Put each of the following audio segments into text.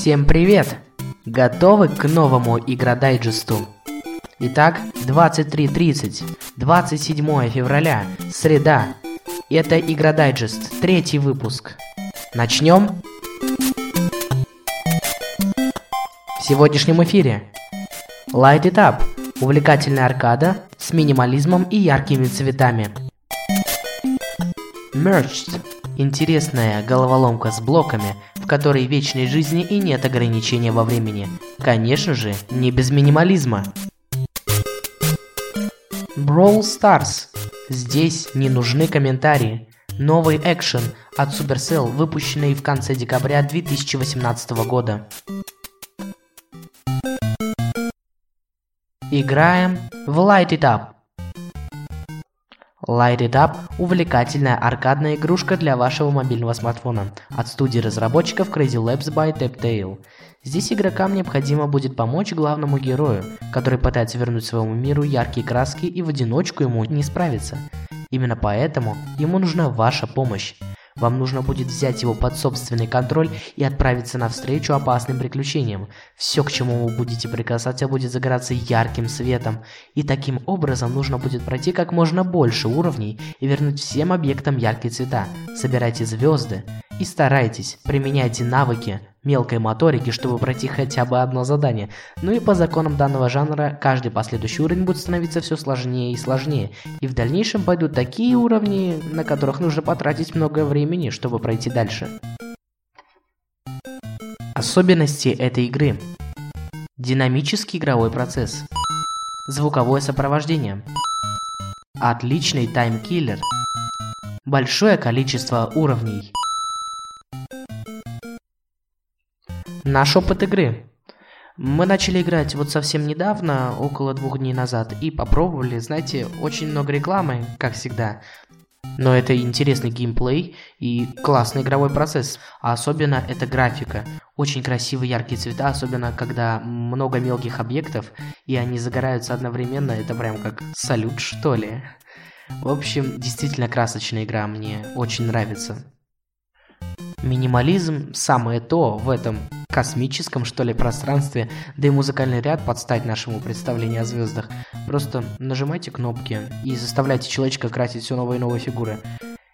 Всем привет! Готовы к новому игродайджесту? Итак, 23.30, 27 февраля, среда. Это игродайджест, третий выпуск. Начнем? В сегодняшнем эфире Light It Up – увлекательная аркада с минимализмом и яркими цветами. Merged – интересная головоломка с блоками – которой вечной жизни и нет ограничения во времени. Конечно же, не без минимализма. Brawl Stars. Здесь не нужны комментарии. Новый экшен от Supercell, выпущенный в конце декабря 2018 года. Играем в Light It Up. Light It Up – увлекательная аркадная игрушка для вашего мобильного смартфона от студии разработчиков Crazy Labs by Taptail. Здесь игрокам необходимо будет помочь главному герою, который пытается вернуть своему миру яркие краски и в одиночку ему не справиться. Именно поэтому ему нужна ваша помощь. Вам нужно будет взять его под собственный контроль и отправиться навстречу опасным приключениям. Все, к чему вы будете прикасаться, будет загораться ярким светом. И таким образом нужно будет пройти как можно больше уровней и вернуть всем объектам яркие цвета. Собирайте звезды и старайтесь, применяйте навыки, мелкой моторики, чтобы пройти хотя бы одно задание. Ну и по законам данного жанра, каждый последующий уровень будет становиться все сложнее и сложнее. И в дальнейшем пойдут такие уровни, на которых нужно потратить много времени, чтобы пройти дальше. Особенности этой игры. Динамический игровой процесс. Звуковое сопровождение. Отличный таймкиллер. Большое количество уровней. Наш опыт игры. Мы начали играть вот совсем недавно, около двух дней назад, и попробовали, знаете, очень много рекламы, как всегда. Но это интересный геймплей и классный игровой процесс. А особенно это графика. Очень красивые яркие цвета, особенно когда много мелких объектов, и они загораются одновременно. Это прям как салют, что ли. В общем, действительно красочная игра, мне очень нравится. Минимализм – самое то в этом космическом, что ли, пространстве, да и музыкальный ряд подстать нашему представлению о звездах. Просто нажимайте кнопки и заставляйте человечка красить все новые и новые фигуры.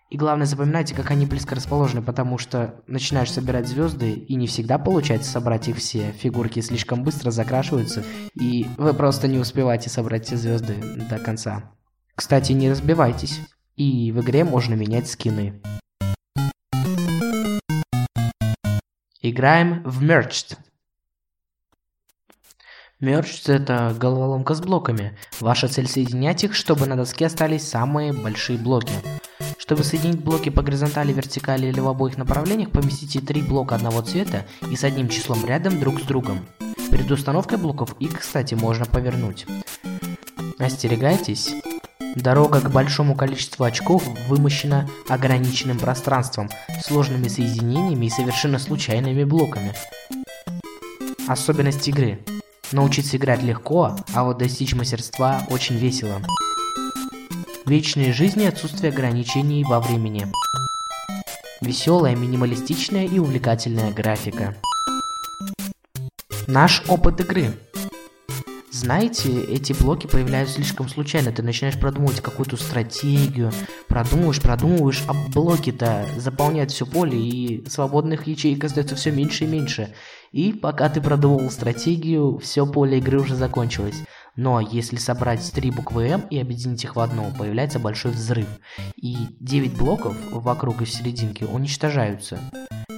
И главное, запоминайте, как они близко расположены, потому что начинаешь собирать звезды, и не всегда получается собрать их все. Фигурки слишком быстро закрашиваются, и вы просто не успеваете собрать все звезды до конца. Кстати, не разбивайтесь. И в игре можно менять скины. Играем в Merged. Merged это головоломка с блоками. Ваша цель соединять их, чтобы на доске остались самые большие блоки. Чтобы соединить блоки по горизонтали, вертикали или в обоих направлениях, поместите три блока одного цвета и с одним числом рядом друг с другом. Перед установкой блоков их, кстати, можно повернуть. Остерегайтесь, Дорога к большому количеству очков вымощена ограниченным пространством, сложными соединениями и совершенно случайными блоками. Особенность игры. Научиться играть легко, а вот достичь мастерства очень весело. Вечные жизни и отсутствие ограничений во времени. Веселая, минималистичная и увлекательная графика. Наш опыт игры. Знаете, эти блоки появляются слишком случайно. Ты начинаешь продумывать какую-то стратегию, продумываешь, продумываешь, а блоки-то заполняют все поле, и свободных ячеек остается все меньше и меньше. И пока ты продумывал стратегию, все поле игры уже закончилось. Но если собрать три буквы М и объединить их в одну, появляется большой взрыв. И 9 блоков вокруг и в серединке уничтожаются.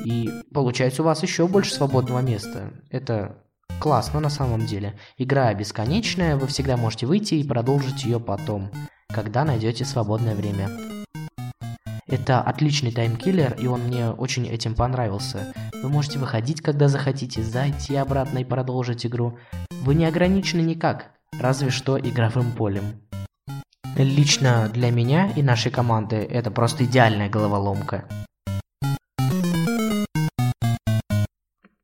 И получается у вас еще больше свободного места. Это Классно на самом деле. Игра бесконечная, вы всегда можете выйти и продолжить ее потом, когда найдете свободное время. Это отличный таймкиллер, и он мне очень этим понравился. Вы можете выходить, когда захотите, зайти обратно и продолжить игру. Вы не ограничены никак, разве что игровым полем. Лично для меня и нашей команды это просто идеальная головоломка.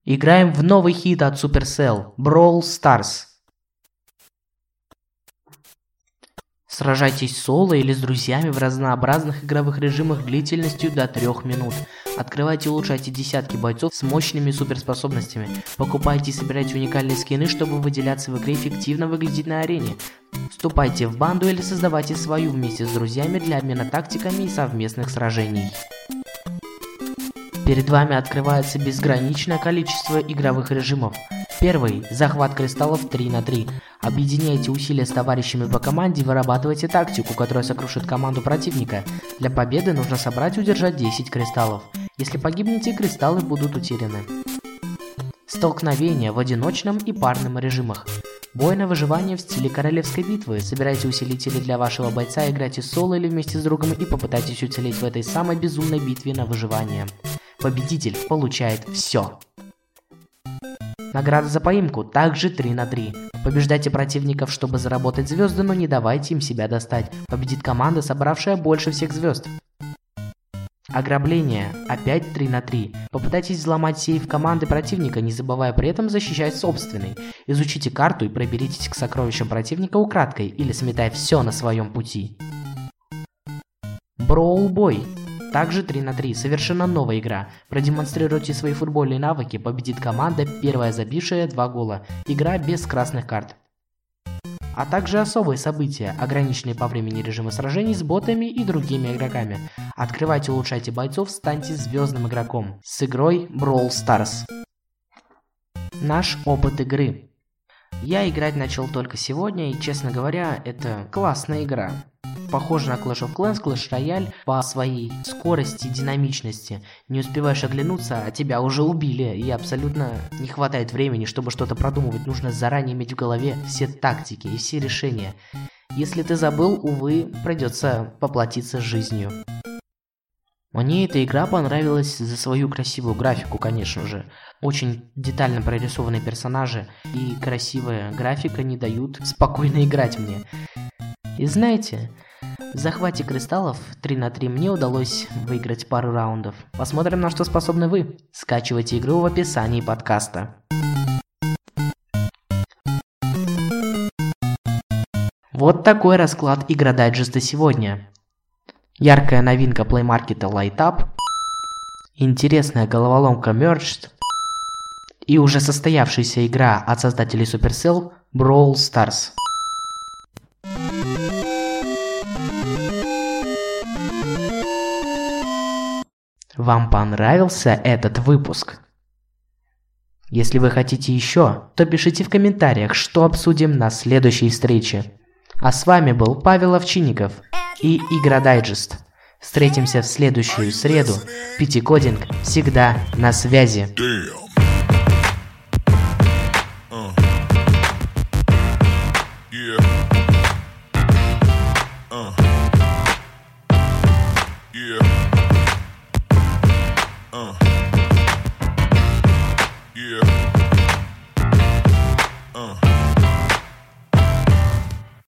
Играем в новый хит от Supercell – Brawl Stars. Сражайтесь соло или с друзьями в разнообразных игровых режимах длительностью до 3 минут. Открывайте и улучшайте десятки бойцов с мощными суперспособностями. Покупайте и собирайте уникальные скины, чтобы выделяться в игре эффективно выглядеть на арене. Вступайте в банду или создавайте свою вместе с друзьями для обмена тактиками и совместных сражений. Перед вами открывается безграничное количество игровых режимов. Первый – захват кристаллов 3 на 3. Объединяйте усилия с товарищами по команде и вырабатывайте тактику, которая сокрушит команду противника. Для победы нужно собрать и удержать 10 кристаллов. Если погибнете, кристаллы будут утеряны. Столкновения в одиночном и парном режимах. Бой на выживание в стиле королевской битвы. Собирайте усилители для вашего бойца, играйте соло или вместе с другом и попытайтесь уцелеть в этой самой безумной битве на выживание. Победитель получает все. Награда за поимку также 3 на 3. Побеждайте противников, чтобы заработать звезды, но не давайте им себя достать. Победит команда, собравшая больше всех звезд. Ограбление. Опять 3 на 3. Попытайтесь взломать сейф команды противника, не забывая при этом защищать собственный. Изучите карту и проберитесь к сокровищам противника украдкой или сметая все на своем пути. Броул бой. Также 3 на 3, совершенно новая игра. Продемонстрируйте свои футбольные навыки, победит команда, первая забившая 2 гола. Игра без красных карт. А также особые события, ограниченные по времени режимы сражений с ботами и другими игроками. Открывайте улучшайте бойцов, станьте звездным игроком. С игрой Brawl Stars. Наш опыт игры. Я играть начал только сегодня, и, честно говоря, это классная игра похоже на Clash of Clans, Clash Royale по своей скорости, динамичности. Не успеваешь оглянуться, а тебя уже убили, и абсолютно не хватает времени, чтобы что-то продумывать. Нужно заранее иметь в голове все тактики и все решения. Если ты забыл, увы, придется поплатиться жизнью. Мне эта игра понравилась за свою красивую графику, конечно же. Очень детально прорисованные персонажи и красивая графика не дают спокойно играть мне. И знаете, в захвате кристаллов 3 на 3 мне удалось выиграть пару раундов. Посмотрим, на что способны вы. Скачивайте игру в описании подкаста. Вот такой расклад игра дайджеста сегодня. Яркая новинка Play Market Light Up, интересная головоломка Merged и уже состоявшаяся игра от создателей Supercell Brawl Stars. Вам понравился этот выпуск? Если вы хотите еще, то пишите в комментариях, что обсудим на следующей встрече. А с вами был Павел Овчинников и Игра Дайджест. Встретимся в следующую среду. Пятикодинг всегда на связи. Yeah.